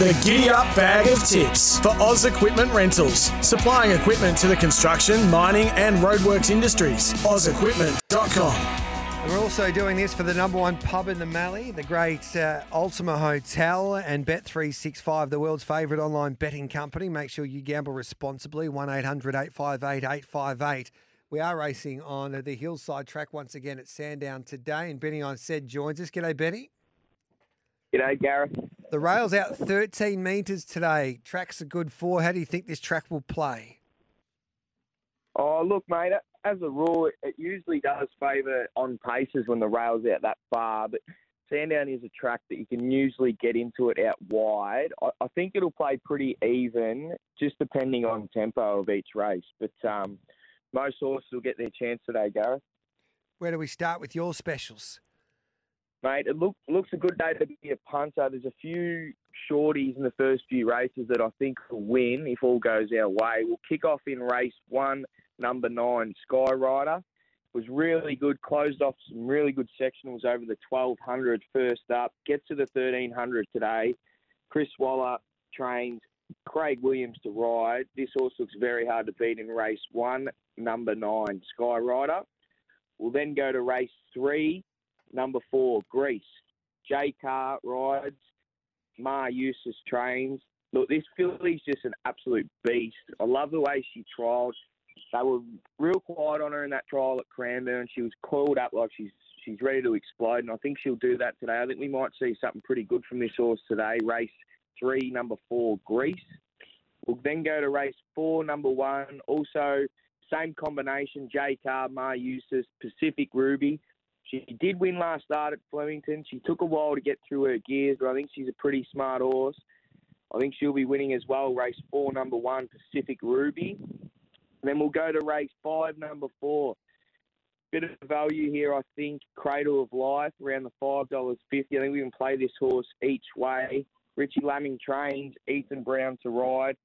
The Giddy Up Bag of Tips for Oz Equipment Rentals. Supplying equipment to the construction, mining, and roadworks industries. OzEquipment.com. And we're also doing this for the number one pub in the Mallee, the great uh, Ultima Hotel and Bet365, the world's favourite online betting company. Make sure you gamble responsibly. 1 800 858 858. We are racing on the hillside track once again at Sandown today, and Benny on said joins us. G'day, Benny. G'day, Gareth. The rail's out 13 metres today. Track's a good four. How do you think this track will play? Oh, look, mate, as a rule, it usually does favour on paces when the rail's out that far, but Sandown is a track that you can usually get into it out wide. I, I think it'll play pretty even, just depending on tempo of each race. But um, most horses will get their chance today, Gareth. Where do we start with your specials? Mate, it look, looks a good day to be a punter. There's a few shorties in the first few races that I think will win if all goes our way. We'll kick off in race one, number nine, Sky Rider. Was really good, closed off some really good sectionals over the 1200 first up. Gets to the 1300 today. Chris Waller trains Craig Williams to ride. This horse looks very hard to beat in race one, number nine, Sky Rider. We'll then go to race three, number four, Greece. J Kah rides. Maher Eustace trains. Look, this filly's just an absolute beast. I love the way she trialled. They were real quiet on her in that trial at Cranbourne. She was coiled up like she's she's ready to explode, and I think she'll do that today. I think we might see something pretty good from this horse today. Race three, number four, Greece. We'll then go to race four, number one. Also, same combination, J Kah, Maher Eustace, Pacific Ruby. She did win last start at Flemington. She took a while to get through her gears, but I think she's a pretty smart horse. I think she'll be winning as well. Race four, number one, Pacific Ruby. And then we'll go to race five, number four. Bit of value here, I think. Cradle of Life, around the $5.50. I think we can play this horse each way. Richie Laming trains, Ethan Brown to ride.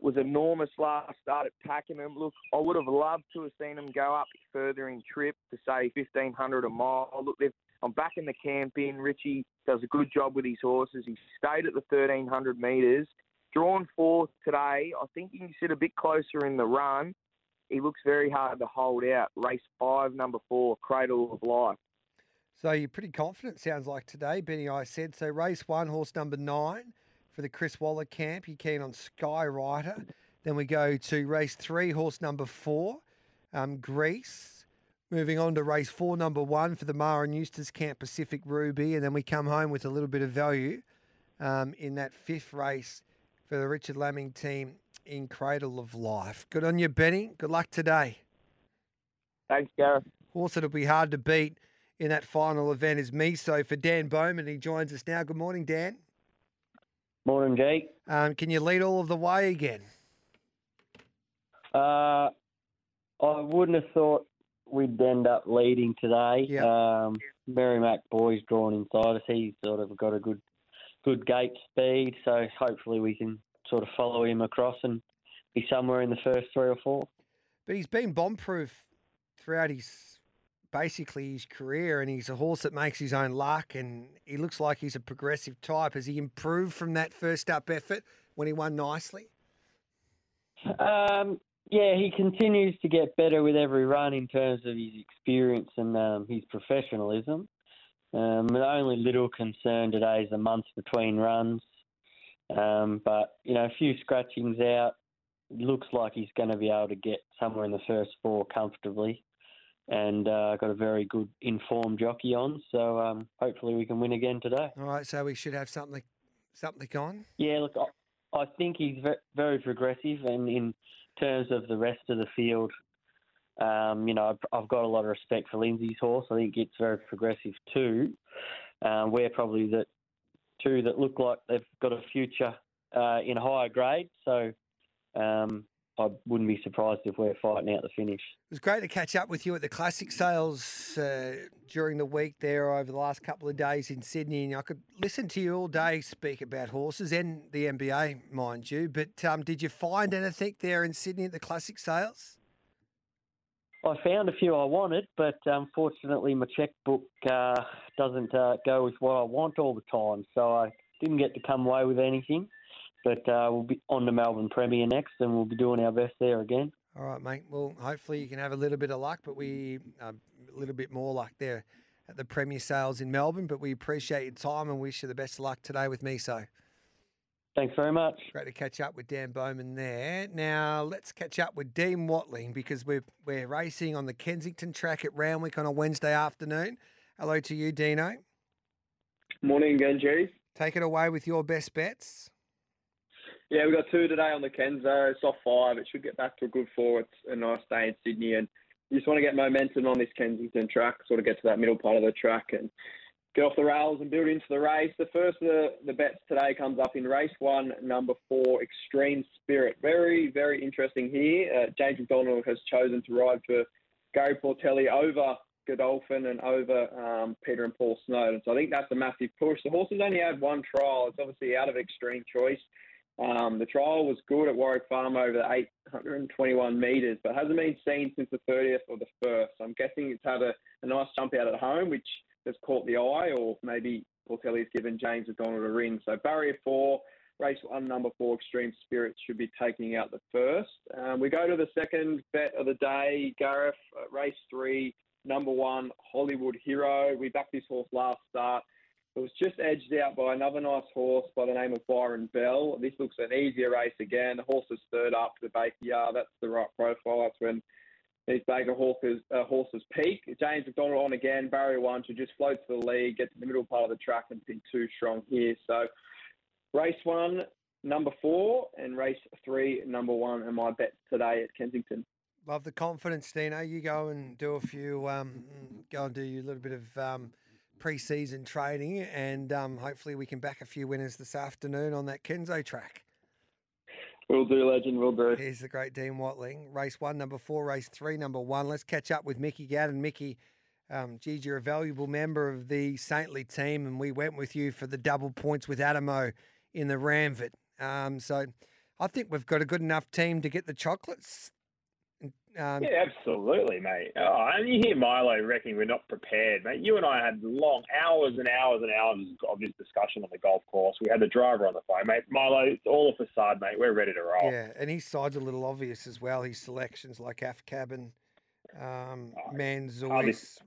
Was enormous last start at Pakenham. Look, I would have loved to have seen him go up further in trip to say 1500 a mile. Look, I'm back in the camp in. Richie does a good job with his horses. He stayed at the 1300 metres. Drawn fourth today. I think he can sit a bit closer in the run. He looks very hard to hold out. Race five, number four, Cradle of Life. So you're pretty confident, sounds like today, Benny. I said so. Race one, horse number nine for the Chris Waller camp. You're keen on Sky Rider. Then we go to race three, horse number four, um, Greece. Moving on to race four, number one for the Maher and Eustace Camp Pacific Ruby. And then we come home with a little bit of value um, in that fifth race for the Richard Laming team in Cradle of Life. Good on you, Benny. Good luck today. Thanks, Gareth. Horse that'll be hard to beat in that final event is Miso for Dan Bowman. He joins us now. Good morning, Dan. Morning, Jake. Um, can you lead all of the way again? Uh, I wouldn't have thought we'd end up leading today. Yep. Um, Merrimack boys drawn inside us. He's sort of got a good, good gate speed, so hopefully we can sort of follow him across and be somewhere in the first three or four. But he's been bomb proof throughout his basically his career, and he's a horse that makes his own luck, and he looks like he's a progressive type. Has he improved from that first up effort when he won nicely? Um, yeah, he continues to get better with every run in terms of his experience and um, his professionalism. Um, the only little concern today is the month between runs. Um, but, you know, a few scratchings out. Looks like he's going to be able to get somewhere in the first four comfortably. And uh, got a very good informed jockey on. So um, hopefully we can win again today. All right, so we should have something something on. Yeah, look, I, I think he's ve- very progressive. And in terms of the rest of the field, um, you know, I've, I've got a lot of respect for Lindsay's horse. I think it's very progressive too. Um, we're probably the two that look like they've got a future uh, in higher grade. So um, I wouldn't be surprised if we're fighting out the finish. It was great to catch up with you at the classic sales uh, during the week there over the last couple of days in Sydney. And I could listen to you all day speak about horses and the NBA, mind you. But um, did you find anything there in Sydney at the classic sales? I found a few I wanted, but unfortunately my checkbook uh, doesn't uh, go with what I want all the time. So I didn't get to come away with anything. But uh, we'll be on to Melbourne Premier next, and we'll be doing our best there again. All right, mate. Well, hopefully you can have a little bit of luck, but we uh, a little bit more luck there at the Premier Sales in Melbourne. But we appreciate your time and wish you the best of luck today with Miso. Thanks very much. Great to catch up with Dan Bowman there. Now let's catch up with Dean Watling because we're we're racing on the Kensington track at Randwick on a Wednesday afternoon. Hello to you, Dino. Morning again, Jerry. Take it away with your best bets. Yeah, we've got two today on the Kenzo. It's Soft five. It should get back to a good four. It's a nice day in Sydney, and you just want to get momentum on this Kensington track, sort of get to that middle part of the track and get off the rails and build into the race. The first of the, the bets today comes up in race one, number four, Extreme Spirit. Very, very interesting here. Uh, James McDonald has chosen to ride for Gary Portelli over Godolphin and over um, Peter and Paul Snowden. So I think that's a massive push. The horse has only had one trial. It's obviously out of extreme choice. Um, the trial was good at Warwick Farm over the 821 metres, but hasn't been seen since the 30th or the 1st. So I'm guessing it's had a, a nice jump out at home, which has caught the eye, or maybe Portelli's given James McDonald a ring. So barrier four, race one, number four, Extreme Spirit should be taking out the first. Um, we go to the second bet of the day, Gareth, uh, race three, number one, Hollywood Hero. We backed this horse last start. It was just edged out by another nice horse by the name of Byron Bell. This looks an easier race again. The horse is third up to the Baker Yard. That's the right profile. That's when these Baker horses, uh, horses peak. James McDonald on again. Barrier one should just float to the lead, get to the middle part of the track and be too strong here. So race one, number four, and race three, number one, and my bet today at Kensington. Love the confidence, Dino. You go and do a few, um, go and do a little bit of um, pre-season training, and um, hopefully we can back a few winners this afternoon on that Kenzo track. We'll do, legend. We'll do. Here's the great Dean Watling. Race one, number four. Race three, number one. Let's catch up with Mickey Gadden. Mickey, um, geez, you're a valuable member of the Saintly team, and we went with you for the double points with Adamo in the Ramvet. Um, so I think we've got a good enough team to get the chocolates. Um, yeah, absolutely, mate. Oh, and you hear Milo reckoning we're not prepared, mate. You and I had long hours and hours and hours of this discussion on the golf course. We had the driver on the phone, mate. Milo, it's all a facade, mate. We're ready to roll. Yeah, and his side's a little obvious as well. His selections like Af Cabin, um, oh, Manzois,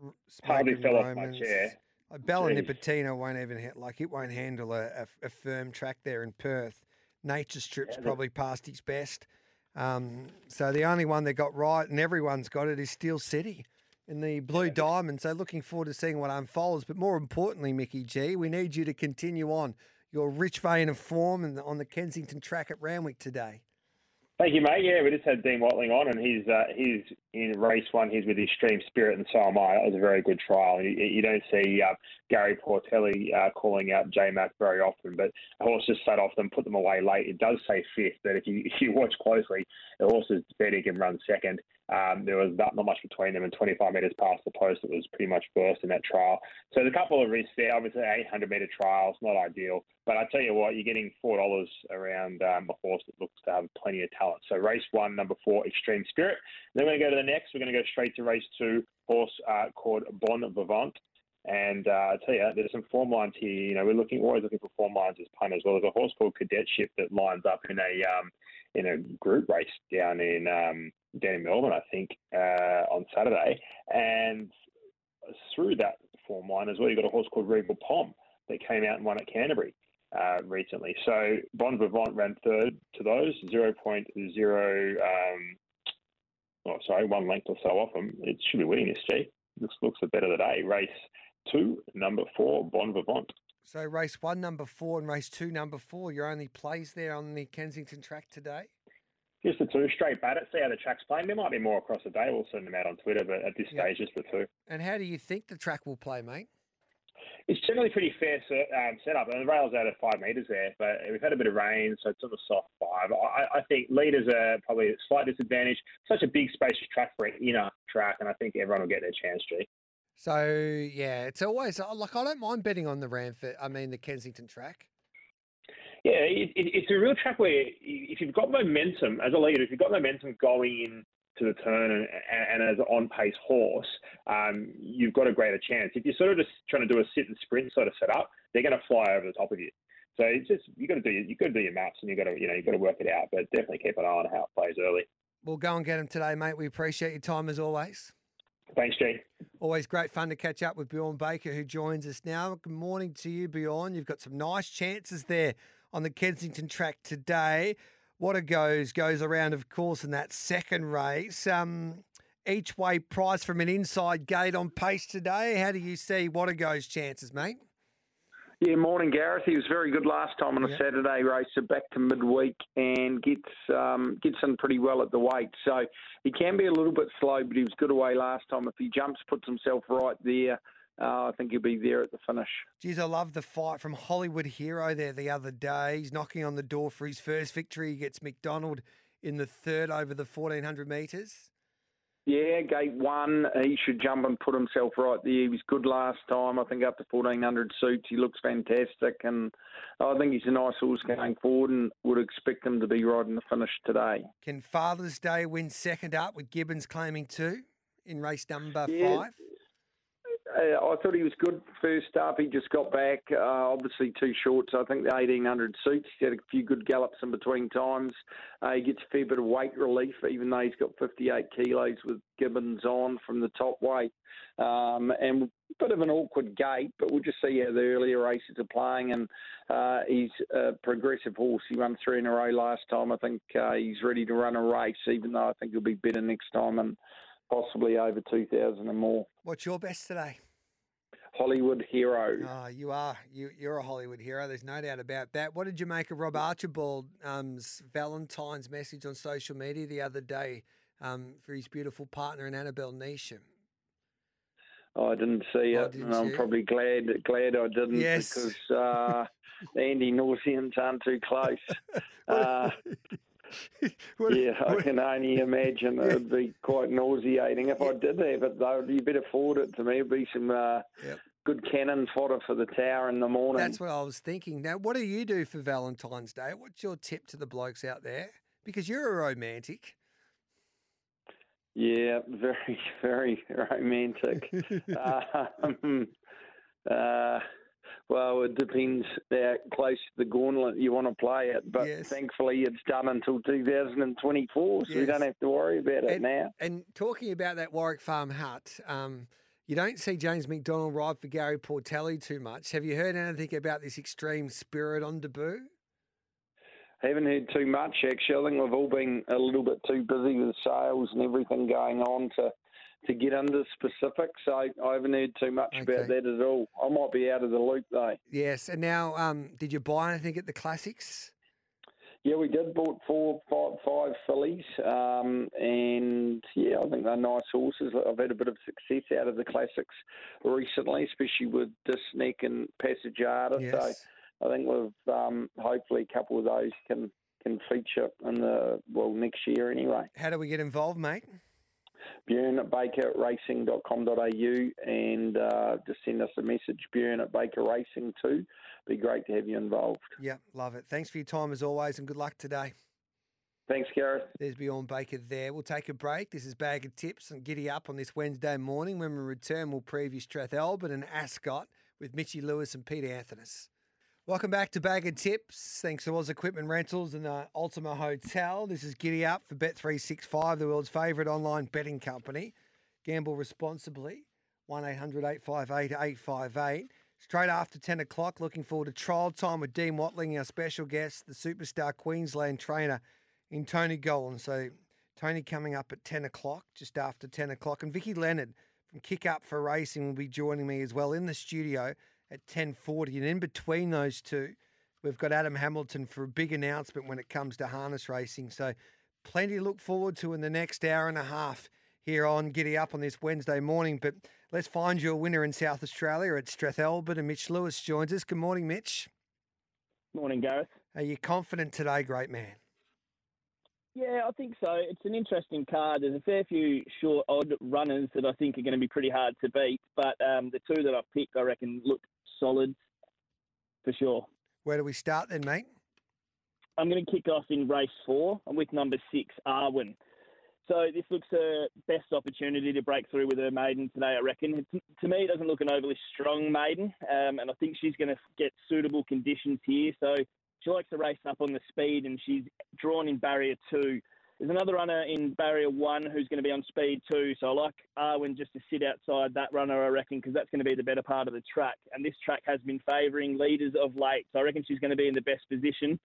hardly fell Romans. off my chair. Like Bella Nipotina won't even like it won't handle a, a, a, firm track there in Perth. Nature Strip's yeah, probably past its best. Um, so the only one that got right, and everyone's got it, is Steel City in the Blue yeah. Diamond. So looking forward to seeing what unfolds. But more importantly, Mickey G, we need you to continue on your rich vein of form on the Kensington track at Randwick today. Thank you, mate. Yeah, we just had Dean Watling on, and he's uh, he's in race one. He's with Extreme Spirit, and so am I. That was a very good trial. You, you don't see uh, Gary Portelli uh, calling out J Mac very often, but the horse just sat off them, put them away late. It does say fifth, but if you if you watch closely, the horse is betting can run second. Um, there was not, not much between them, and 25 metres past the post, it was pretty much first in that trial. So there's a couple of risks there. Obviously, 800 metre trials, not ideal. But I tell you what, you're getting four dollars around um, a horse that looks to have plenty of talent. So race one, number four, Extreme Spirit. Then we're going to go to the next. We're going to go straight to race two, horse uh, called Bon Vivant. And uh, I tell you, there's some form lines here. You know, we're looking always looking for form lines as punters. Well, there's a horse called Cadetship that lines up in a um, in a group race down in um, down in Melbourne, I think, uh, on Saturday. And through that form line as well, you've got a horse called Regal Pom that came out and won at Canterbury uh, recently. So Bon Vivant ran third to those, 0.0, um, oh, sorry, one length or so off them. It should be winning this, G. Looks, looks a better the day. Race two, number four, Bon Vivant. So race one, number four, and race two, number four. Your only plays there on the Kensington track today? Just the two, straight bat it, see how the track's playing. There might be more across the day. We'll send them out on Twitter, but at this yep. stage, just the two. And how do you think the track will play, mate? It's generally pretty fair um, setup, and the rail's out at five metres there, but we've had a bit of rain, so it's on a soft five. I, I, think leaders are probably a slight disadvantage. Such a big, spacious track for an inner track, and I think everyone will get their chance, G. So yeah, it's always uh, like I don't mind betting on the Ranford. I mean the Kensington track. Yeah, it, it, it's a real track where if you've got momentum as a leader, if you've got momentum going in to the turn and, and as an on-pace horse, um, you've got a greater chance. If you're sort of just trying to do a sit and sprint sort of setup, they're going to fly over the top of you. So it's just you got to do you got to do your maths and you got to you know you got to work it out. But definitely keep an eye on how it plays early. We'll go and get him today, mate. We appreciate your time as always. Thanks, G. Always great fun to catch up with Bjorn Baker, who joins us now. Good morning to you, Bjorn. You've got some nice chances there on the Kensington track today. What a goes goes around, of course, in that second race. Um, each way price from an inside gate on pace today. How do you see what a goes chances, mate? Yeah, morning, Gareth. He was very good last time on a. Saturday race, so back to midweek and gets um, gets in pretty well at the weight. So he can be a little bit slow, but he was good away last time. If he jumps, puts himself right there, uh, I think he'll be there at the finish. Geez, I love the fight from Hollywood Hero there the other day. He's knocking on the door for his first victory. He gets McDonald in the third over the 1400 metres. Yeah, gate one, he should jump and put himself right there. He was good last time. I think up to 1400 suits. He looks fantastic, and I think he's a nice horse going forward and would expect him to be right in the finish today. Can Father's Day win second up with Gibbons claiming two in race number Yeah. five? Uh, I thought he was good first up. He just got back, uh, obviously too short. So I think the 1800 suits. He had a few good gallops in between times. Uh, he gets a fair bit of weight relief, even though he's got 58 kilos with Gibbons on from the top weight. Um, and a bit of an awkward gate, but we'll just see how the earlier races are playing. And uh, he's a progressive horse. He won three in a row last time. I think uh, he's ready to run a race, even though I think he'll be better next time and possibly over 2,000 and more. What's your best today? Hollywood hero. Oh, you are. You, you're a Hollywood hero. There's no doubt about that. What did you make of Rob Archibald's Valentine's message on social media the other day um, for his beautiful partner and Annabel Neasham? I didn't see Oh, it, didn't and I'm probably glad glad I didn't Yes. because uh, Andy Nauseans aren't too close. Uh, What- yeah, I can only imagine Yeah. it'd be quite nauseating if I did have it. Though you better forward it to me. It'd be some uh, Yep. good cannon fodder for the tower in the morning. That's what I was thinking. Now, what do you do for Valentine's Day? What's your tip to the blokes out there? Because you're a romantic. Yeah, very very romantic. um, uh, well, it depends how close to the gauntlet you want to play it, but Yes. thankfully it's done until 2024, so we don't have to worry about it And- now. And talking about that Warwick Farm hut, um, you don't see James McDonald ride for Gary Portelli too much. Have you heard anything about this extreme spirit on debut? Haven't heard too much actually. I think we've all been a little bit too busy with sales and everything going on to to get into specifics. So I haven't heard too much Okay. about that at all. I might be out of the loop though. Yes. And now, um, did you buy anything at the classics? Yeah, we did bought four, five, five fillies, um, and yeah, I think they're nice horses. I've had a bit of success out of the classics recently, especially with Disneck and Passagata. Yes. So I think we've um, hopefully a couple of those can can feature in the well next year anyway. How do we get involved, mate? Bjorn at bakerracing.com.au and uh, just send us a message. Bjorn at Baker Racing too. Be great to have you involved. Yeah, love it. Thanks for your time as always, and good luck today. Thanks, Gareth. There's Bjorn Baker there. We'll take a break. This is Bag of Tips and Giddy Up on this Wednesday morning. When we return, we'll preview Strathalbyn and Ascot with Mitchy Lewis and Peter Anthony's. Welcome back to Bag of Tips. Thanks to Oz Equipment Rentals and the Ultima Hotel. This is Giddy Up for Bet365, the world's favourite online betting company. Gamble responsibly. 1 800 858 858. Straight after 10 o'clock, looking forward to trial time with Dean Watling, our special guest, the superstar Queensland trainer in Tony Gollan. So Tony coming up at 10 o'clock, just after 10 o'clock. And Vicky Leonard from Kick Up for Racing will be joining me as well in the studio at 10.40. And in between those two, we've got Adam Hamilton for a big announcement when it comes to harness racing. So plenty to look forward to in the next hour and a half here on Giddy Up on this Wednesday morning. But let's find you a winner in South Australia at Strathalbyn. And Mitch Lewis joins us. Good morning, Mitch. Morning, Gareth. Are you confident today, great man? Yeah, I think so. It's an interesting card. There's a fair few short, odd runners that I think are going to be pretty hard to beat, but um, the two that I've picked, I reckon, look solid for sure. Where do we start then, mate? I'm going to kick off in race four. I'm with number six, Arwen. So this looks a best opportunity to break through with her maiden today, I reckon. It, to me, it doesn't look an overly strong maiden, um, and I think she's going to get suitable conditions here. So she likes to race up on the speed, and she's drawn in barrier two. There's another runner in barrier one who's going to be on speed too. So I like Arwen just to sit outside that runner, I reckon, because that's going to be the better part of the track. And this track has been favouring leaders of late. So I reckon she's going to be in the best position.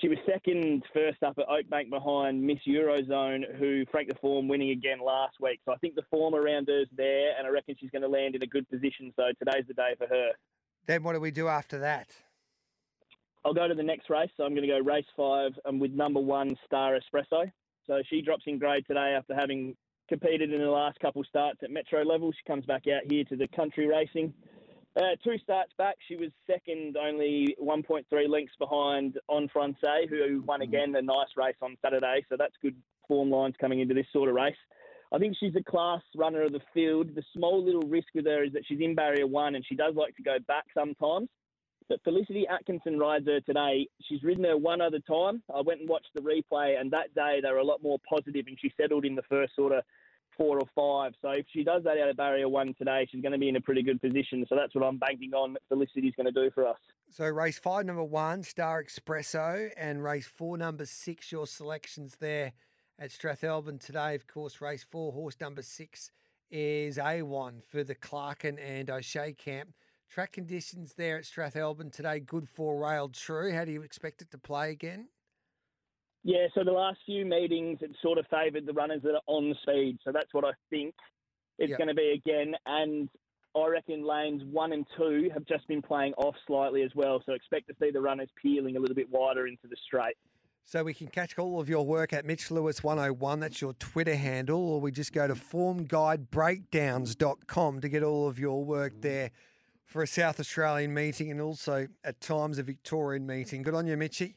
She was second first up at Oakbank behind Miss Eurozone, who franked the form winning again last week. So I think the form around her's there, and I reckon she's going to land in a good position. So today's the day for her. Then what do we do after that? I'll go to the next race. So I'm going to go race five um, with number one Star Espresso. So she drops in grade today after having competed in the last couple starts at Metro level. She comes back out here to the country racing. Uh, two starts back, she was second, only 1.3 lengths behind On Francais, who won again a nice race on Saturday. So that's good form lines coming into this sort of race. I think she's a class runner of the field. The small little risk with her is that she's in barrier one and she does like to go back sometimes. But Felicity Atkinson rides her today. She's ridden her one other time. I went and watched the replay, and that day they were a lot more positive, and she settled in the first sort of four or five. So if she does that out of barrier one today, she's going to be in a pretty good position. So that's what I'm banking on. Felicity's going to do for us. So race five, number one, Star Espresso, and race four, number six. Your selections there at Strathalbyn today. Of course, race four, horse number six is Arwen for the Clarkin and O'Shea camp. Track conditions there at Strathalbyn today, good for rail true. How do you expect it to play again? Yeah, so the last few meetings, it sort of favoured the runners that are on speed. So that's what I think it's Yep. going to be again. And I reckon lanes one and two have just been playing off slightly as well. So expect to see the runners peeling a little bit wider into the straight. So we can catch all of your work at Mitch Lewis 101. That's your Twitter handle, or we just go to formguidebreakdowns.com to get all of your work there for a South Australian meeting and also at times a Victorian meeting. Good on you, Mitchy.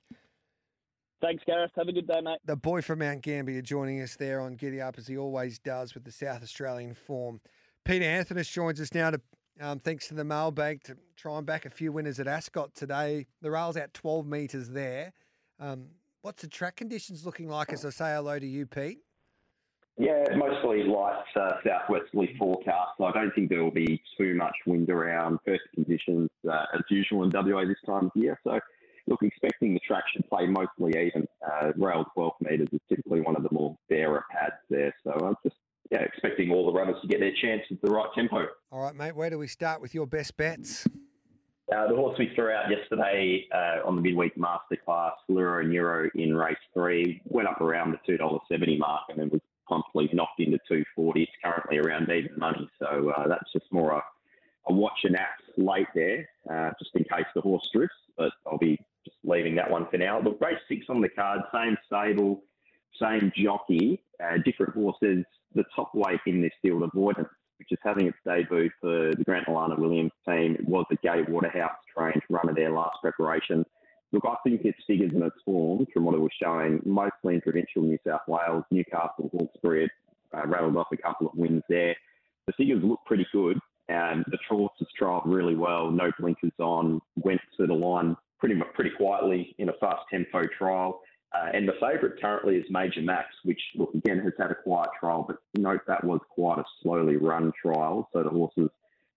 Thanks, Gareth. Have a good day, mate. The boy from Mount Gambier joining us there on Giddy Up as he always does with the South Australian form. Peter Anthony joins us now to um, thanks to the mailbag to try and back a few winners at Ascot today. The rail's out 12 metres there. Um, what's the track conditions looking like as I say hello to you, Pete? Yeah, mostly light uh, southwesterly forecast. So I don't think there will be too much wind around. Perfect conditions uh, as usual in WA this time of year. So, look, expecting the should play mostly even. Uh, rail 12 metres is typically one of the more barer pads there. So I'm just yeah, expecting all the runners to get their chance at the right tempo. All right, mate, where do we start with your best bets? Uh, the horse we threw out yesterday uh, on the midweek masterclass, Luro Neuro in race three, went up around the $2.70 mark and then was promptly knocked into 240. It's currently around even money. So uh, that's just more a, a watch and act late there, uh, just in case the horse drifts. But I'll be just leaving that one for now. Look, race six on the card, same stable, same jockey, uh, different horses. The top weight in this field, Avoidance, which is having its debut for the Grant Alana Williams team. It was a Gay Waterhouse trained runner there last preparation. Look, I think its figures and its form, from what it was showing, mostly in provincial New South Wales, Newcastle, Hawkesbury, uh, rattled off a couple of wins there. The figures look pretty good. Um, the horse has trialled really well, no blinkers on, went to the line pretty pretty quietly in a fast tempo trial. Uh, and the favourite currently is Major Max, which, look, again, has had a quiet trial, but note that was quite a slowly run trial. So the horse is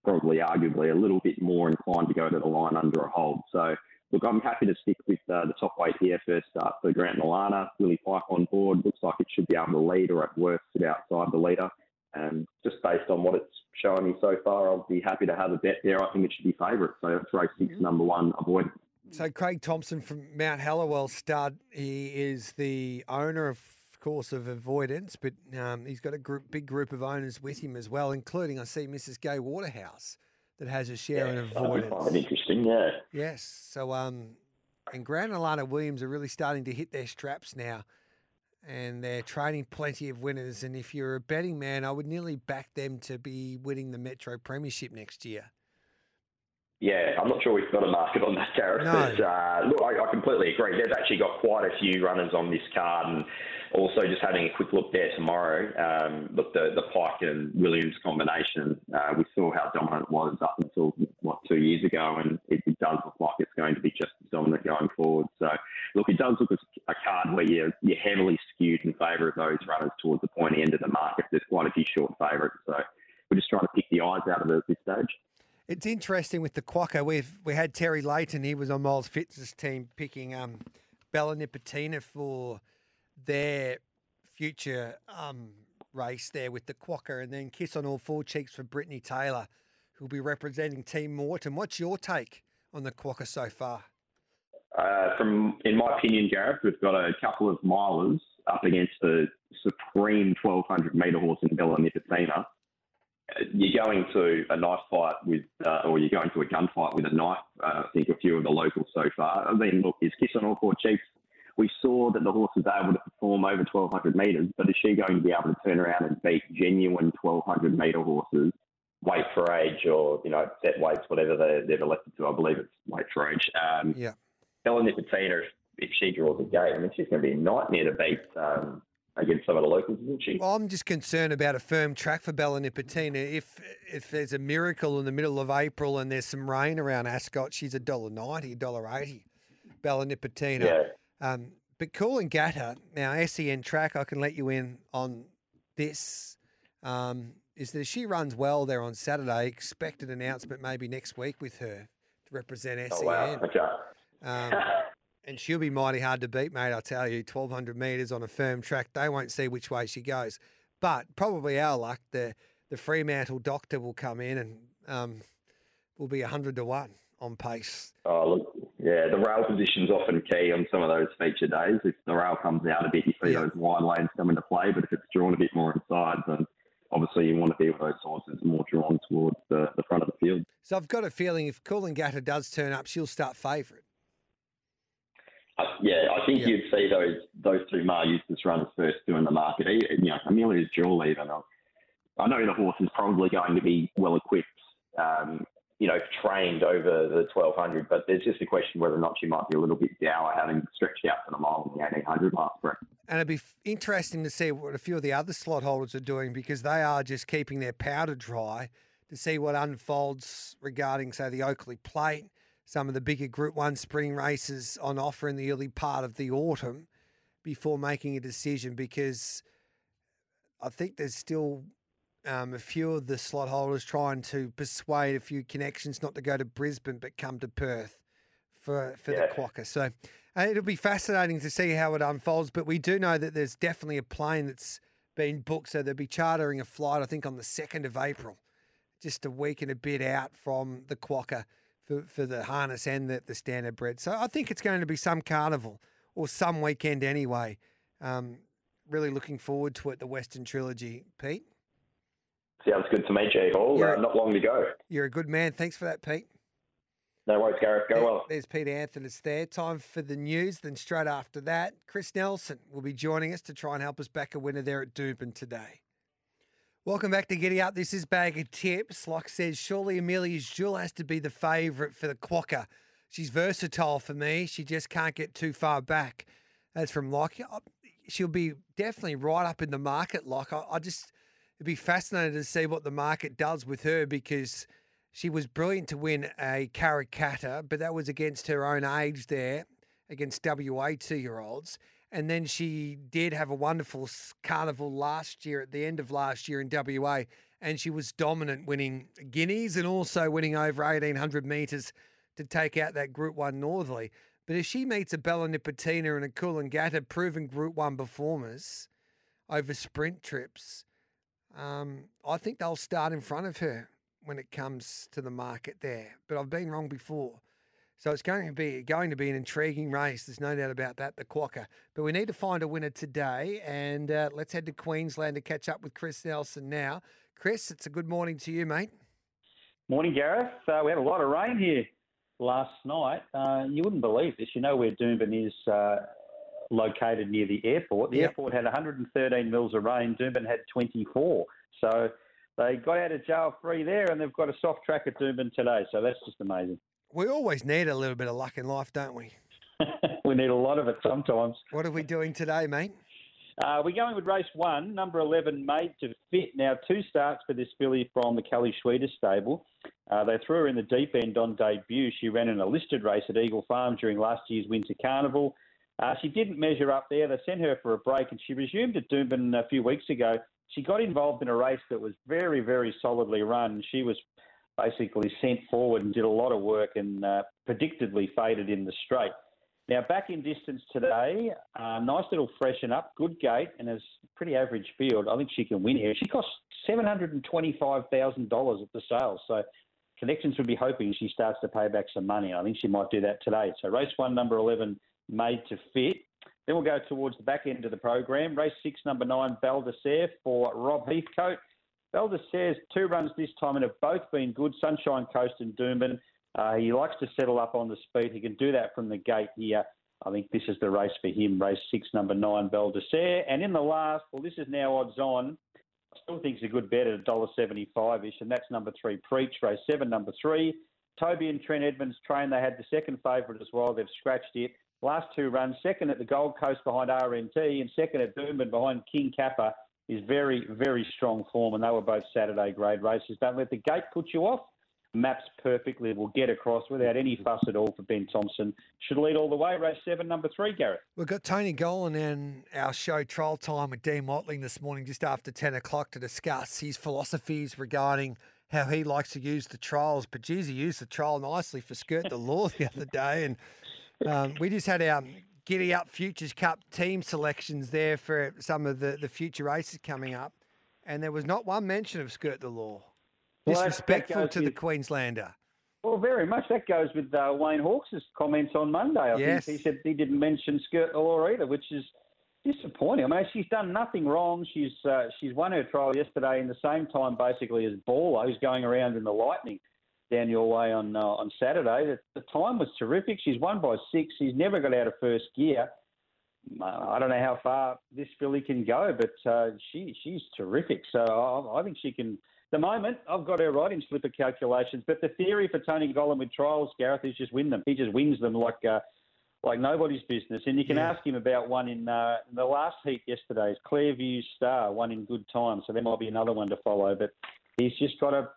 probably arguably a little bit more inclined to go to the line under a hold. So, look, I'm happy to stick with uh, the top weight here first start for Grant Milana. Willie Pike on board. Looks like it should be able to lead or at worst sit outside the leader. And just based on what it's showing me so far, I'll be happy to have a bet there. I think it should be favourite. So it's race six, number one, avoid. So Craig Thompson from Mount Hallowell stud. He is the owner, of course, of Avoidance, but um, he's got a group, big group of owners with him as well, including I see Mrs. Gay Waterhouse that has a share in I would Avoidance. find interesting, yeah. Yes. So um, and Grant and Alana Williams are really starting to hit their straps now, and they're training plenty of winners. And if you're a betting man, I would nearly back them to be winning the Metro Premiership next year. Yeah, I'm not sure we've got a market on that, Gareth. No. But uh, look, I, I completely agree. They've actually got quite a few runners on this card, and also just having a quick look there tomorrow. Um, look, the the Pike and Williams combination, uh, we saw how dominant it was up until what two years ago, and it, it does look like it's going to be just as dominant going forward. So, look, it does look as a card where you're, you're heavily skewed in favour of those runners towards the pointy end of the market. There's quite a few short favourites, so we're just trying to pick the eyes out of it at this stage. It's interesting with the Quokka. We've we had Terry Layton. He was on Miles Fitz's team picking um, Bella Nipotina for their future um, race there with the Quokka, and then Kiss on All Four Cheeks for Brittany Taylor, who'll be representing Team Morton. What's your take on the Quokka so far? Uh, from in my opinion, Gareth, we've got a couple of milers up against the supreme 1200 metre horse in Bella Nipotina you're going to a knife fight with, uh, or you're going to a gunfight with a knife. Uh, I think a few of the locals so far. I mean, look, is Kiss on All Four Cheeks? We saw that the horse was able to perform over 1,200 metres, but is she going to be able to turn around and beat genuine 1,200 metre horses? Weight for age, or you know, set weights, whatever they, they've elected to. I believe it's weight for age. Um, yeah. Bella Nipotina, if she draws a gate, I mean, she's going to be a nightmare to beat. Um, against some of the locals, isn't she? Well, I'm just concerned about a firm track for Bella Nipotina. If if there's a miracle in the middle of April and there's some rain around Ascot, she's a dollar ninety, dollar eighty. Bella Nipotina. Yeah. Um, but Coolangatta, now SEN track, I can let you in on this. Um, is that if she runs well there on Saturday, expected announcement maybe next week with her to represent SEN. Oh, wow. Okay. Um, and she'll be mighty hard to beat, mate. I tell you, 1,200 metres on a firm track, they won't see which way she goes. But probably our luck, the the Fremantle doctor will come in and um, will be 100 to 1 on pace. Oh, look, yeah, the rail position's often key on some of those feature days. If the rail comes out a bit, you see yeah. those wide lanes come into play. But if it's drawn a bit more inside, then obviously you want to be with those horses more drawn towards the, the front of the field. So I've got a feeling if Coolangatta does turn up, she'll start favourite. Yeah, I think Yeah. you'd see those those two Maher Eustace runners first two in the market. You know, Amelia's Jewel even. I- I know the horse is probably going to be well equipped, um, you know, trained over the 1200, but there's just a question whether or not she might be a little bit dour having stretched out for the mile in the 1800 last spring. And it'd be f- interesting to see what a few of the other slot holders are doing because they are just keeping their powder dry to see what unfolds regarding, say, the Oakley Plate, some of the bigger Group 1 spring races on offer in the early part of the autumn before making a decision because I think there's still um, a few of the slot holders trying to persuade a few connections not to go to Brisbane but come to Perth for for Yeah. the Quokka. So uh, it'll be fascinating to see how it unfolds. But we do know that there's definitely a plane that's been booked, so they'll be chartering a flight. I think on the second of April, just a week and a bit out from the Quokka for, for the harness and the, the standard bred. So I think it's going to be some carnival or some weekend anyway. Um, really looking forward to it. The Western Trilogy, Pete. Sounds good to me, G Hall. Uh, not long to go. You're a good man. Thanks for that, Pete. No worries, Gareth. Go There- well. There's Peter Anthony's there. Time for the news. Then straight after that, Chris Nelson will be joining us to try and help us back a winner there at Doomben today. Welcome back to Giddy Up. This is Bag of Tips. Like says, surely Amelia's Jewel has to be the favourite for the Quokka. She's versatile for me. She just can't get too far back. That's from Locke. Uh, She'll be definitely right up in the market, Locke. I, I just, it'd be fascinating to see what the market does with her because she was brilliant to win a Karrakatta, but that was against her own age there, against WA two year olds. And then she did have a wonderful carnival last year, at the end of last year in WA, and she was dominant, winning guineas and also winning over 1800 metres to take out that Group 1 Northerly. But if she meets a Bella Nipotina and a Coolangatta, proven Group 1 performers over sprint trips, um, I think they'll start in front of her when it comes to the market there. But I've been wrong before. So it's going to be going to be an intriguing race. There's no doubt about that, the Quokka. But we need to find a winner today, and uh, let's head to Queensland to catch up with Chris Nelson now. Chris, it's a good morning to you, mate. Morning, Gareth. Uh, we had a lot of rain here last night. Uh, you wouldn't believe this. You know where Doomben is uh, located near the airport. The Yep. airport had 113 mils of rain. Doomben had 24. So they got out of jail free there, and they've got a soft track at Doomben today. So that's just amazing. We always need a little bit of luck in life, don't we? we need a lot of it sometimes. What are we doing today, mate? Uh, we're going with race one, number 11, Made to Fit. Now, two starts for this filly from the Kelly Schweida stable. Uh, they threw her in the deep end on debut. She ran in a listed race at Eagle Farm during last year's Winter Carnival. Uh, she didn't measure up there. They sent her for a break, and she resumed at Doomben a few weeks ago. She got involved in a race that was very, very solidly run. She was basically sent forward and did a lot of work and uh, predictably faded in the straight. Now, back in distance today, uh, nice little freshen up, good gate, and has pretty average field. I think she can win here. She cost $725,000 at the sale. So, Connections would be hoping she starts to pay back some money. I think she might do that today. So, race one, number 11, made to fit. Then we'll go towards the back end of the program. Race six, number nine, Baldassare for Rob Heathcote. Baldassare's two runs this time and have both been good. Sunshine Coast and Doomben. Uh, he likes to settle up on the speed. He can do that from the gate here. I think this is the race for him. Race six, number nine, Baldassare. And in the last, well, this is now odds on. I still think it's a good bet at $1.75 ish, and that's number three, Preach. Race seven, number three. Toby and Trent Edmonds train. They had the second favourite as well. They've scratched it. Last two runs, second at the Gold Coast behind RNT and second at Doomben behind King Kappa is very, very strong form, and they were both Saturday grade races. Don't let the gate put you off. Maps perfectly, will get across without any fuss at all for Ben Thompson. Should lead all the way. Race seven, number three, Gareth. We've got Tony Gollan in our show Trial Time with Dean Watling this morning, just after 10 o'clock, to discuss his philosophies regarding how he likes to use the trials. But geez, he used the trial nicely for Skirt the Law the other day. And um, we just had our Giddy Up Futures Cup team selections there for some of the, the future races coming up. And there was not one mention of Skirt the Law. Well, Disrespectful to the Queenslander. Well, very much. That goes with uh, Wayne Hawkes' comments on Monday. I Yes. think he said he didn't mention Skirt the Law either, which is disappointing. I mean, she's done nothing wrong. She's uh, she's won her trial yesterday in the same time basically as Baller, who's going around in the Lightning down your way on uh, on Saturday. The, the time was terrific. She's won by six. She's never got out of first gear. Uh, I don't know how far this filly can go, but uh, she she's terrific. So I, I think she can. The moment I've got her right in slipper calculations, but the theory for Tony Gollan with trials, Gareth, is just win them. He just wins them like uh, like nobody's business. And you can Yeah. ask him about one in, uh, in the last heat yesterday's Clearview Star, one in good time. So there might be another one to follow. But he's just got a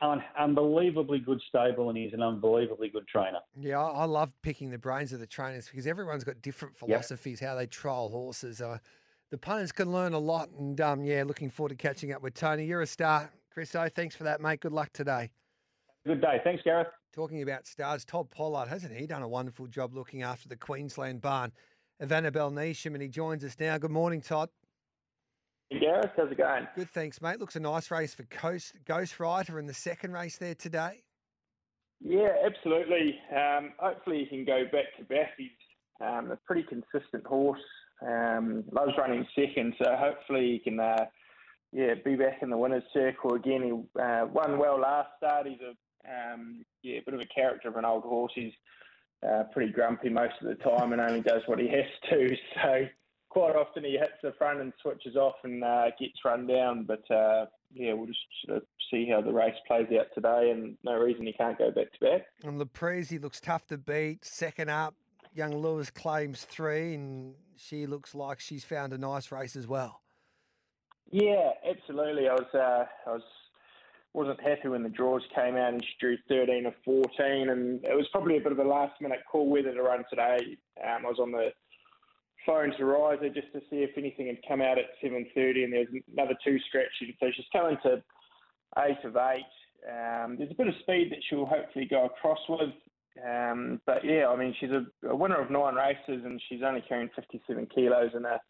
an unbelievably good stable, and he's an unbelievably good trainer. Yeah, I love picking the brains of the trainers because everyone's got different philosophies, how they trial horses. Uh, the punters can learn a lot. And um, yeah, looking forward to catching up with Tony. You're a star, Chris O. Thanks for that, mate. Good luck today. Good day. Thanks, Gareth. Talking about stars, Todd Pollard, hasn't he done a wonderful job looking after the Queensland barn of Annabel Neasham? And he joins us now. Good morning, Todd. Gareth, how's it going? Good, thanks, mate. Looks a nice race for Coast, Ghost Rider in the second race there today. Yeah, absolutely. Um, hopefully, he can go back to back. He's um, a pretty consistent horse. Um, loves running second, so hopefully he can, uh, yeah, be back in the winners' circle again. He uh, won well last start. He's a um, yeah, bit of a character of an old horse. He's uh, pretty grumpy most of the time and only does what he has to. So quite often he hits the front and switches off and uh, gets run down. But uh, yeah, we'll just sort of see how the race plays out today, and no reason he can't go back to back. And Leprezi looks tough to beat. Second up, young Lewis claims three, and she looks like she's found a nice race as well. Yeah, absolutely. I was uh, I was wasn't happy when the draws came out and she drew 13 or 14, and it was probably a bit of a last minute call whether to run today. Um, I was on the phone to Riser just to see if anything had come out at 7:30, and there's another two stretching, so she's coming to eight of eight. Um, there's a bit of speed that she'll hopefully go across with. Um, but yeah, I mean, she's a, a winner of nine races and she's only carrying 57 kilos and a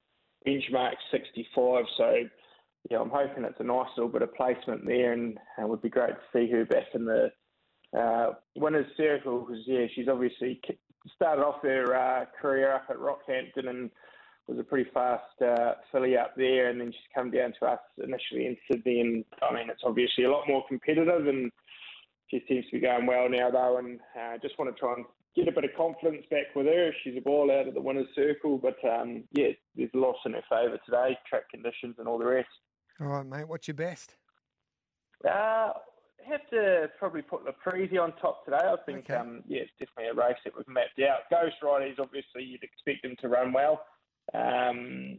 benchmark 65. So yeah, I'm hoping it's a nice little bit of placement there, and uh, it would be great to see her back in the uh, winners' circle because yeah, she's obviously started off her uh, career up at Rockhampton and was a pretty fast uh, filly up there, and then she's come down to us initially in Sydney, and I mean it's obviously a lot more competitive, and she seems to be going well now though, and uh, just want to try and get a bit of confidence back with her. She's a ball out of the winners' circle, but um, yeah, there's a loss in her favour today, track conditions and all the rest. All right, mate. What's your best? Uh, have to probably put Leprezi on top today. I think, Okay. um, yeah, it's definitely a race that we've mapped out. Ghost Riders, obviously, you'd expect him to run well. Um,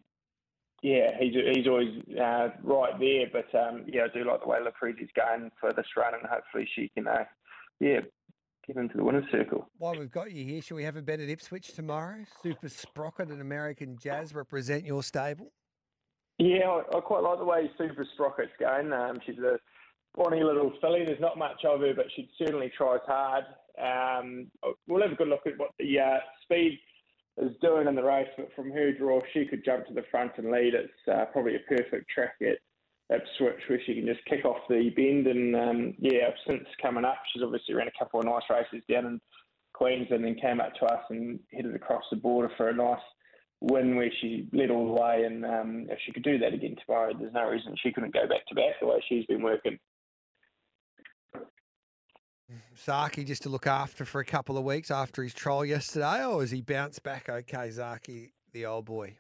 yeah, he's he's always uh, right there. But um, yeah, I do like the way Laprizi's going for this run, and hopefully she can, uh, yeah, get into the winner's circle. While we've got you here, shall we have a bet at Ipswich tomorrow? Super Sprocket and American Jazz represent your stable. Yeah, I, I quite like the way Super Sprocket's going. Um, she's a bonny little filly. There's not much of her, but she certainly tries hard. Um, we'll have a good look at what the uh, speed is doing in the race, but from her draw, she could jump to the front and lead, it's uh, probably a perfect track at Ipswich where she can just kick off the bend. And um, yeah, since coming up, she's obviously ran a couple of nice races down in Queensland and came up to us and headed across the border for a nice win where she led all the way. And um, if she could do that again tomorrow, there's no reason she couldn't go back to back the way she's been working. Zaaki just to look after for a couple of weeks after his trial yesterday, or has he bounced back okay, Zaaki, the old boy?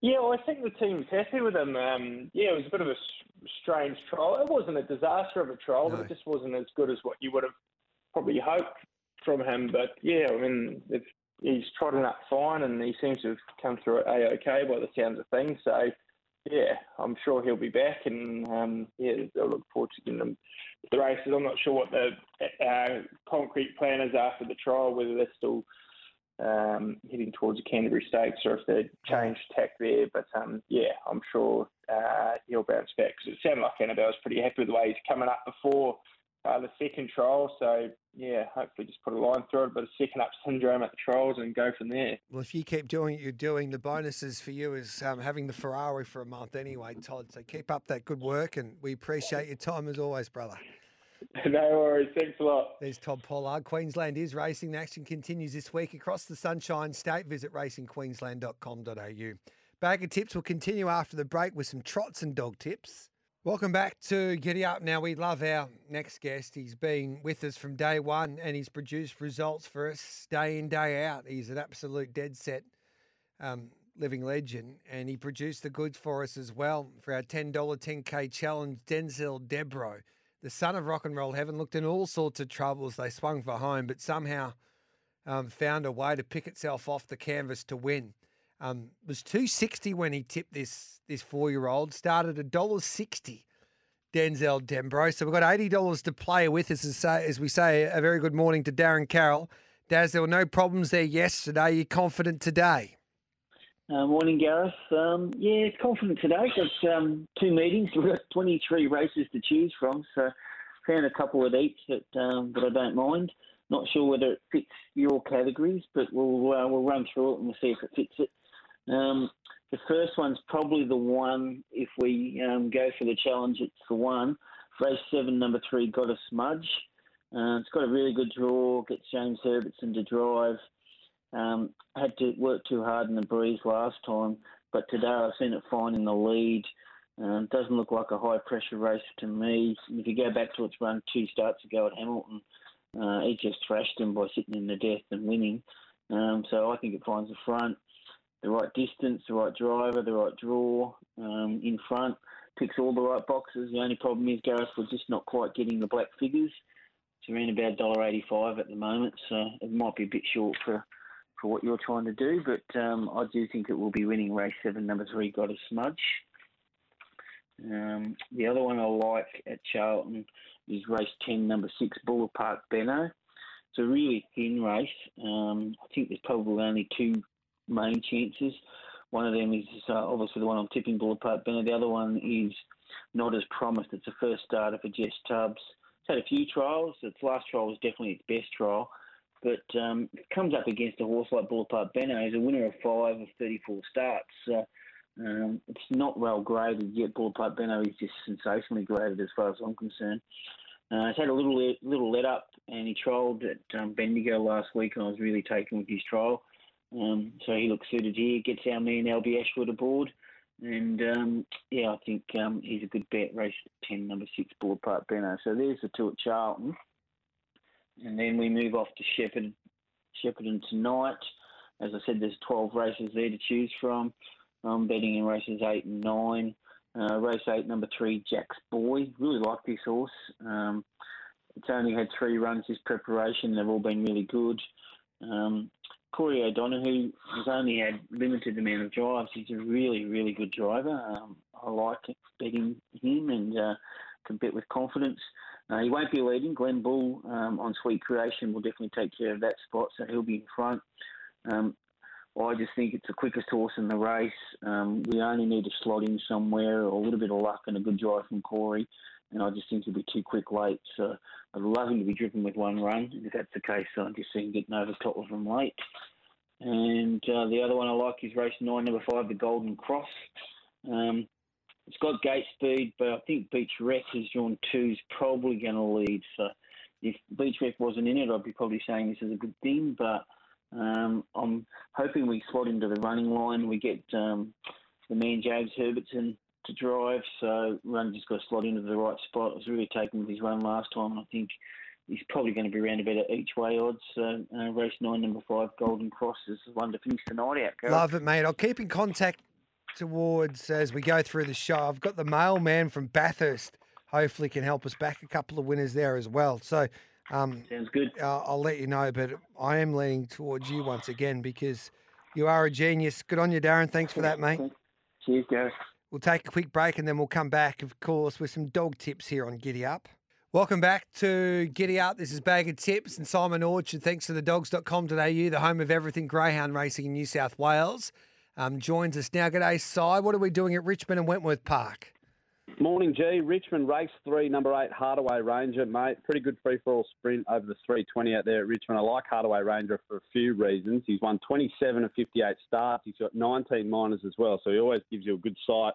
Yeah, well, I think the team's happy with him. Um, yeah, it was a bit of a strange trial. It wasn't a disaster of a trial, no. but it just wasn't as good as what you would have probably hoped from him. But yeah, I mean, he's trotting up fine, and he seems to have come through it a okay by the sounds of things. So yeah, I'm sure he'll be back, and um, yeah, I look forward to getting him the races. I'm not sure what the uh, concrete plan is after the trial, whether they're still um, heading towards the Canterbury Stakes or if they changed tack there. But um, yeah, I'm sure uh, he'll bounce back because it sounded like Annabel was pretty happy with the way he's coming up before uh, the second trial. So yeah, hopefully just put a line through it, but a second up syndrome at the trials and go from there. Well, if you keep doing what you're doing, the bonuses for you is um, having the Ferrari for a month anyway, Todd. So keep up that good work, and we appreciate your time as always, brother. No worries. Thanks a lot. There's Todd Pollard. Queensland is racing. The action continues this week across the Sunshine State. Visit racingqueensland.com.au. Bag of tips will continue after the break with some trots and dog tips. Welcome back to Giddy Up. Now, we love our next guest. He's been with us from day one and he's produced results for us day in, day out. He's an absolute dead set um, living legend and he produced the goods for us as well for our $10 10K challenge. Denzel Debro, the son of rock and roll heaven, looked in all sorts of troubles. They swung for home, but somehow um, found a way to pick itself off the canvas to win. Um, was two sixty when he tipped this this four year old. Started a dollar sixty. Denzel Dembro. So we've got eighty dollars to play with. As, say, as we say, a very good morning to Darren Carroll. Daz, there were no problems there yesterday. You're confident today? Uh, morning, Gareth. Um, yeah, confident today. Got um, two meetings. We've got 23 races to choose from, so found a couple of each that um, that I don't mind. Not sure whether it fits your categories, but we'll uh, we'll run through it and we'll see if it fits it. Um, the first one's probably the one, if we um, go for the challenge, it's the one. Race seven, number three, Got a Smudge. Uh, it's got a really good draw, gets James Herbertson to drive. Um, had to work too hard in the breeze last time, but today I've seen it fine in the lead. Um, doesn't look like a high pressure race to me. If you go back to its run two starts ago at Hamilton, uh, it just thrashed him by sitting in the death and winning. Um, so I think it finds the front the right distance, the right driver, the right draw um, in front. Ticks all the right boxes. The only problem is Gareth was just not quite getting the black figures. It's around about $1.85 at the moment, so it might be a bit short for, for what you're trying to do, but um, I do think it will be winning race seven, number three, Got a Smudge. Um, the other one I like at Charlton is race 10, number six, Buller Park Benno. It's a really thin race. Um, I think there's probably only two main chances. One of them is uh, obviously the one I'm tipping Buller Park Benno. The other one is not as promised. It's a first starter for Jess Tubbs. It's had a few trials. Its last trial was definitely its best trial, but um, it comes up against a horse like Buller Park Benno. He's a winner of five of 34 starts. Uh, um, it's not well graded yet. Buller Park Benno is just sensationally graded as far as I'm concerned. Uh, he's had a little little let up, and he trialled at um, Bendigo last week, and I was really taken with his trial. Um, so he looks suited here. Gets our man Albie Ashwood aboard. And um, yeah, I think um, he's a good bet. Race 10, number 6, Buller Park Benno. So there's the two at Charlton. And then we move off to Shepherd, Shepparton tonight. As I said, there's 12 races there to choose from. I'm betting in races 8 and 9. Uh, race 8, number 3, Jack's Boy. Really like this horse. Um, it's only had three runs this preparation. They've all been really good. Um, Corey O'Donoghue has only had limited amount of drives. He's a really, really good driver. Um, I like betting him and uh, can bet with confidence. Uh, he won't be leading. Glenn Bull um, on Sweet Creation will definitely take care of that spot, so he'll be in front. Um, I just think it's the quickest horse in the race. Um, we only need to slot in somewhere, or a little bit of luck and a good drive from Corey, and I just think he'll be too quick late. So I'd love him to be driven with one run. If that's the case, I'm just see him getting over the top of him late. And uh, the other one I like is race nine, number five, the Golden Cross. Um, it's got gate speed, but I think Beach Rec, who's drawn two, is probably going to lead. So if Beach Rec wasn't in it, I'd be probably saying this is a good thing. But um, I'm hoping we slot into the running line. We get um, the man James Herbertson to drive, so run just got to slot into the right spot. I was really taken with his run last time, and I think he's probably going to be around about at each way odds. So uh, race nine, number five, Golden Cross is the one to finish the night out. Gareth. Love it, mate. I'll keep in contact towards as we go through the show. I've got the mailman from Bathurst. Hopefully, can help us back a couple of winners there as well. So. Um, Sounds good. Uh, I'll let you know, but I am leaning towards you once again because you are a genius. Good on you, Darren. Thanks for that, mate. Cheers, Gareth. We'll take a quick break and then we'll come back, of course, with some dog tips here on Giddy Up. Welcome back to Giddy Up. This is Bag of Tips and Simon Orchard. Thanks to the dogs.com.au, the home of everything greyhound racing in New South Wales. Um, joins us now. G'day, Si. What are we doing at Richmond and Wentworth Park? Morning, G. Richmond race three, number eight, Hardaway Ranger, mate. Pretty good free for all sprint over the 320 out there at Richmond. I like Hardaway Ranger for a few reasons. He's won 27 of 58 starts. He's got 19 minors as well, so he always gives you a good sight.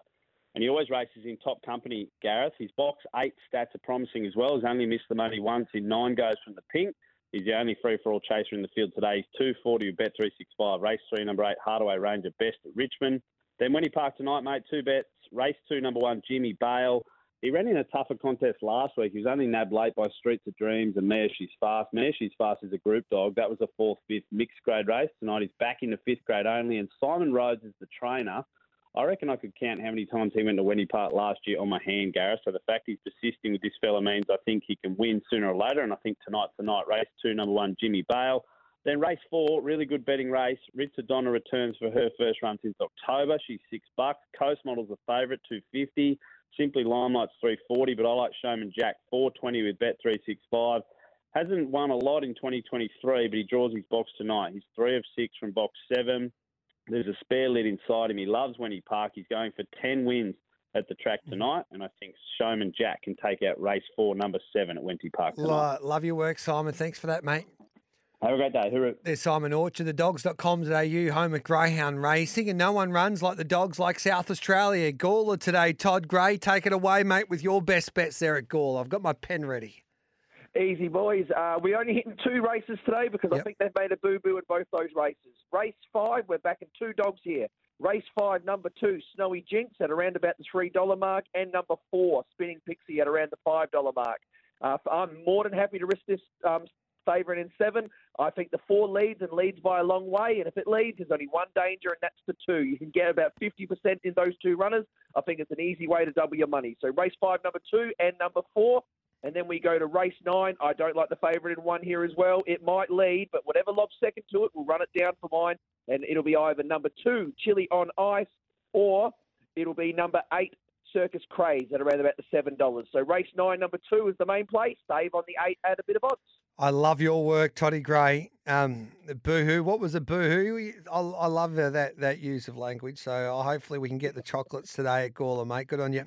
And he always races in top company, Gareth. His box eight stats are promising as well. He's only missed the money once in nine goes from the pink. He's the only free for all chaser in the field today. He's 240 with Bet365. Race three, number eight, Hardaway Ranger, best at Richmond. Then Wenty Park tonight, mate, two bets. Race two, number one, Jimmy Bale. He ran in a tougher contest last week. He was only nabbed late by Streets of Dreams and Mayor She's Fast. Mayor She's Fast is a group dog. That was a fourth, fifth mixed grade race. Tonight he's back in the fifth grade only. And Simon Rhodes is the trainer. I reckon I could count how many times he went to Wenty Park last year on my hand, Gareth. So the fact he's persisting with this fella means I think he can win sooner or later. And I think tonight's the night. Race two, number one, Jimmy Bale. Then race four, really good betting race. Ritza Donna returns for her first run since October. She's six bucks. Coast Model's a favourite, two fifty. Simply Limelight's three forty, but I like Showman Jack four twenty with Bet three six five. Hasn't won a lot in 2023, but he draws his box tonight. He's three of six from box seven. There's a spare lid inside him. He loves Wenty Park. He's going for ten wins at the track mm-hmm. tonight, and I think Showman Jack can take out race four, number seven at Wenty Park tonight. Love your work, Simon. Thanks for that, mate. Have a great day. Hooroo. There's Simon Orchard, the dogs.com.au, home of greyhound racing, and no one runs like the dogs like South Australia. Gawler today, Todd Gray. Take it away, mate, with your best bets there at Gawler. I've got my pen ready. Easy, boys. Uh, we only hitting two races today because I think they've made a boo boo in both those races. Race five, we're back in two dogs here. Race five, number two, Snowy Jinx at around about the $3 mark, and number four, Spinning Pixie at around the $5 mark. Uh, I'm more than happy to risk this um, favourite in seven. I think the four leads and leads by a long way. And if it leads, there's only one danger, and that's the two. You can get about 50% in those two runners. I think it's an easy way to double your money. So race five, number two, and number four. And then we go to race nine. I don't like the favourite in one here as well. It might lead, but whatever lobs second to it, we'll run it down for mine. And it'll be either number two, Chili on Ice, or it'll be number eight, Circus Craze at around about the seven dollars. So race nine, number two is the main play. Save on the eight add a bit of odds. I love your work, Toddy Gray. Um, boohoo. What was a boohoo? I, I love uh, that that use of language. So uh, hopefully we can get the chocolates today at Gawler, mate. Good on you.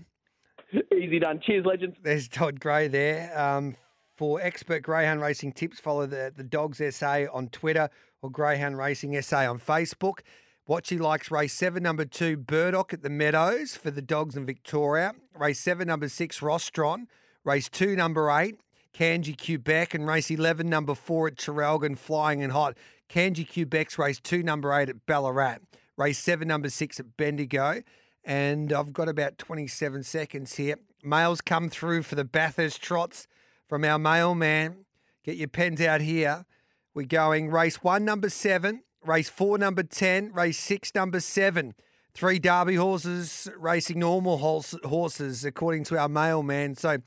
Easy done. Cheers, legends. There's Todd Gray there. Um, for expert greyhound racing tips, follow the the Dogs SA on Twitter or Greyhound Racing SA on Facebook. Watchy likes race seven, number two, Burdock at the Meadows for the Dogs in Victoria. Race seven, number six, Rostron. Race two, number eight, Kanji Quebec. And race 11, number four at Traralgon, Flying and Hot. Kanji Quebec's race two, number eight at Ballarat. Race seven, number six at Bendigo. And I've got about 27 seconds here. Mails come through for the Bathurst trots from our mailman. Get your pens out here. We're going race one, number seven, race four, number 10, race six, number seven. Three Derby horses racing normal horses, according to our mailman. So,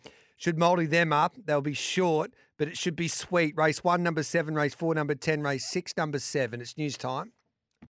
should Mouldy them up, they'll be short. but it should be sweet. Race one, number seven, race four, number 10, race six, number seven. It's news time.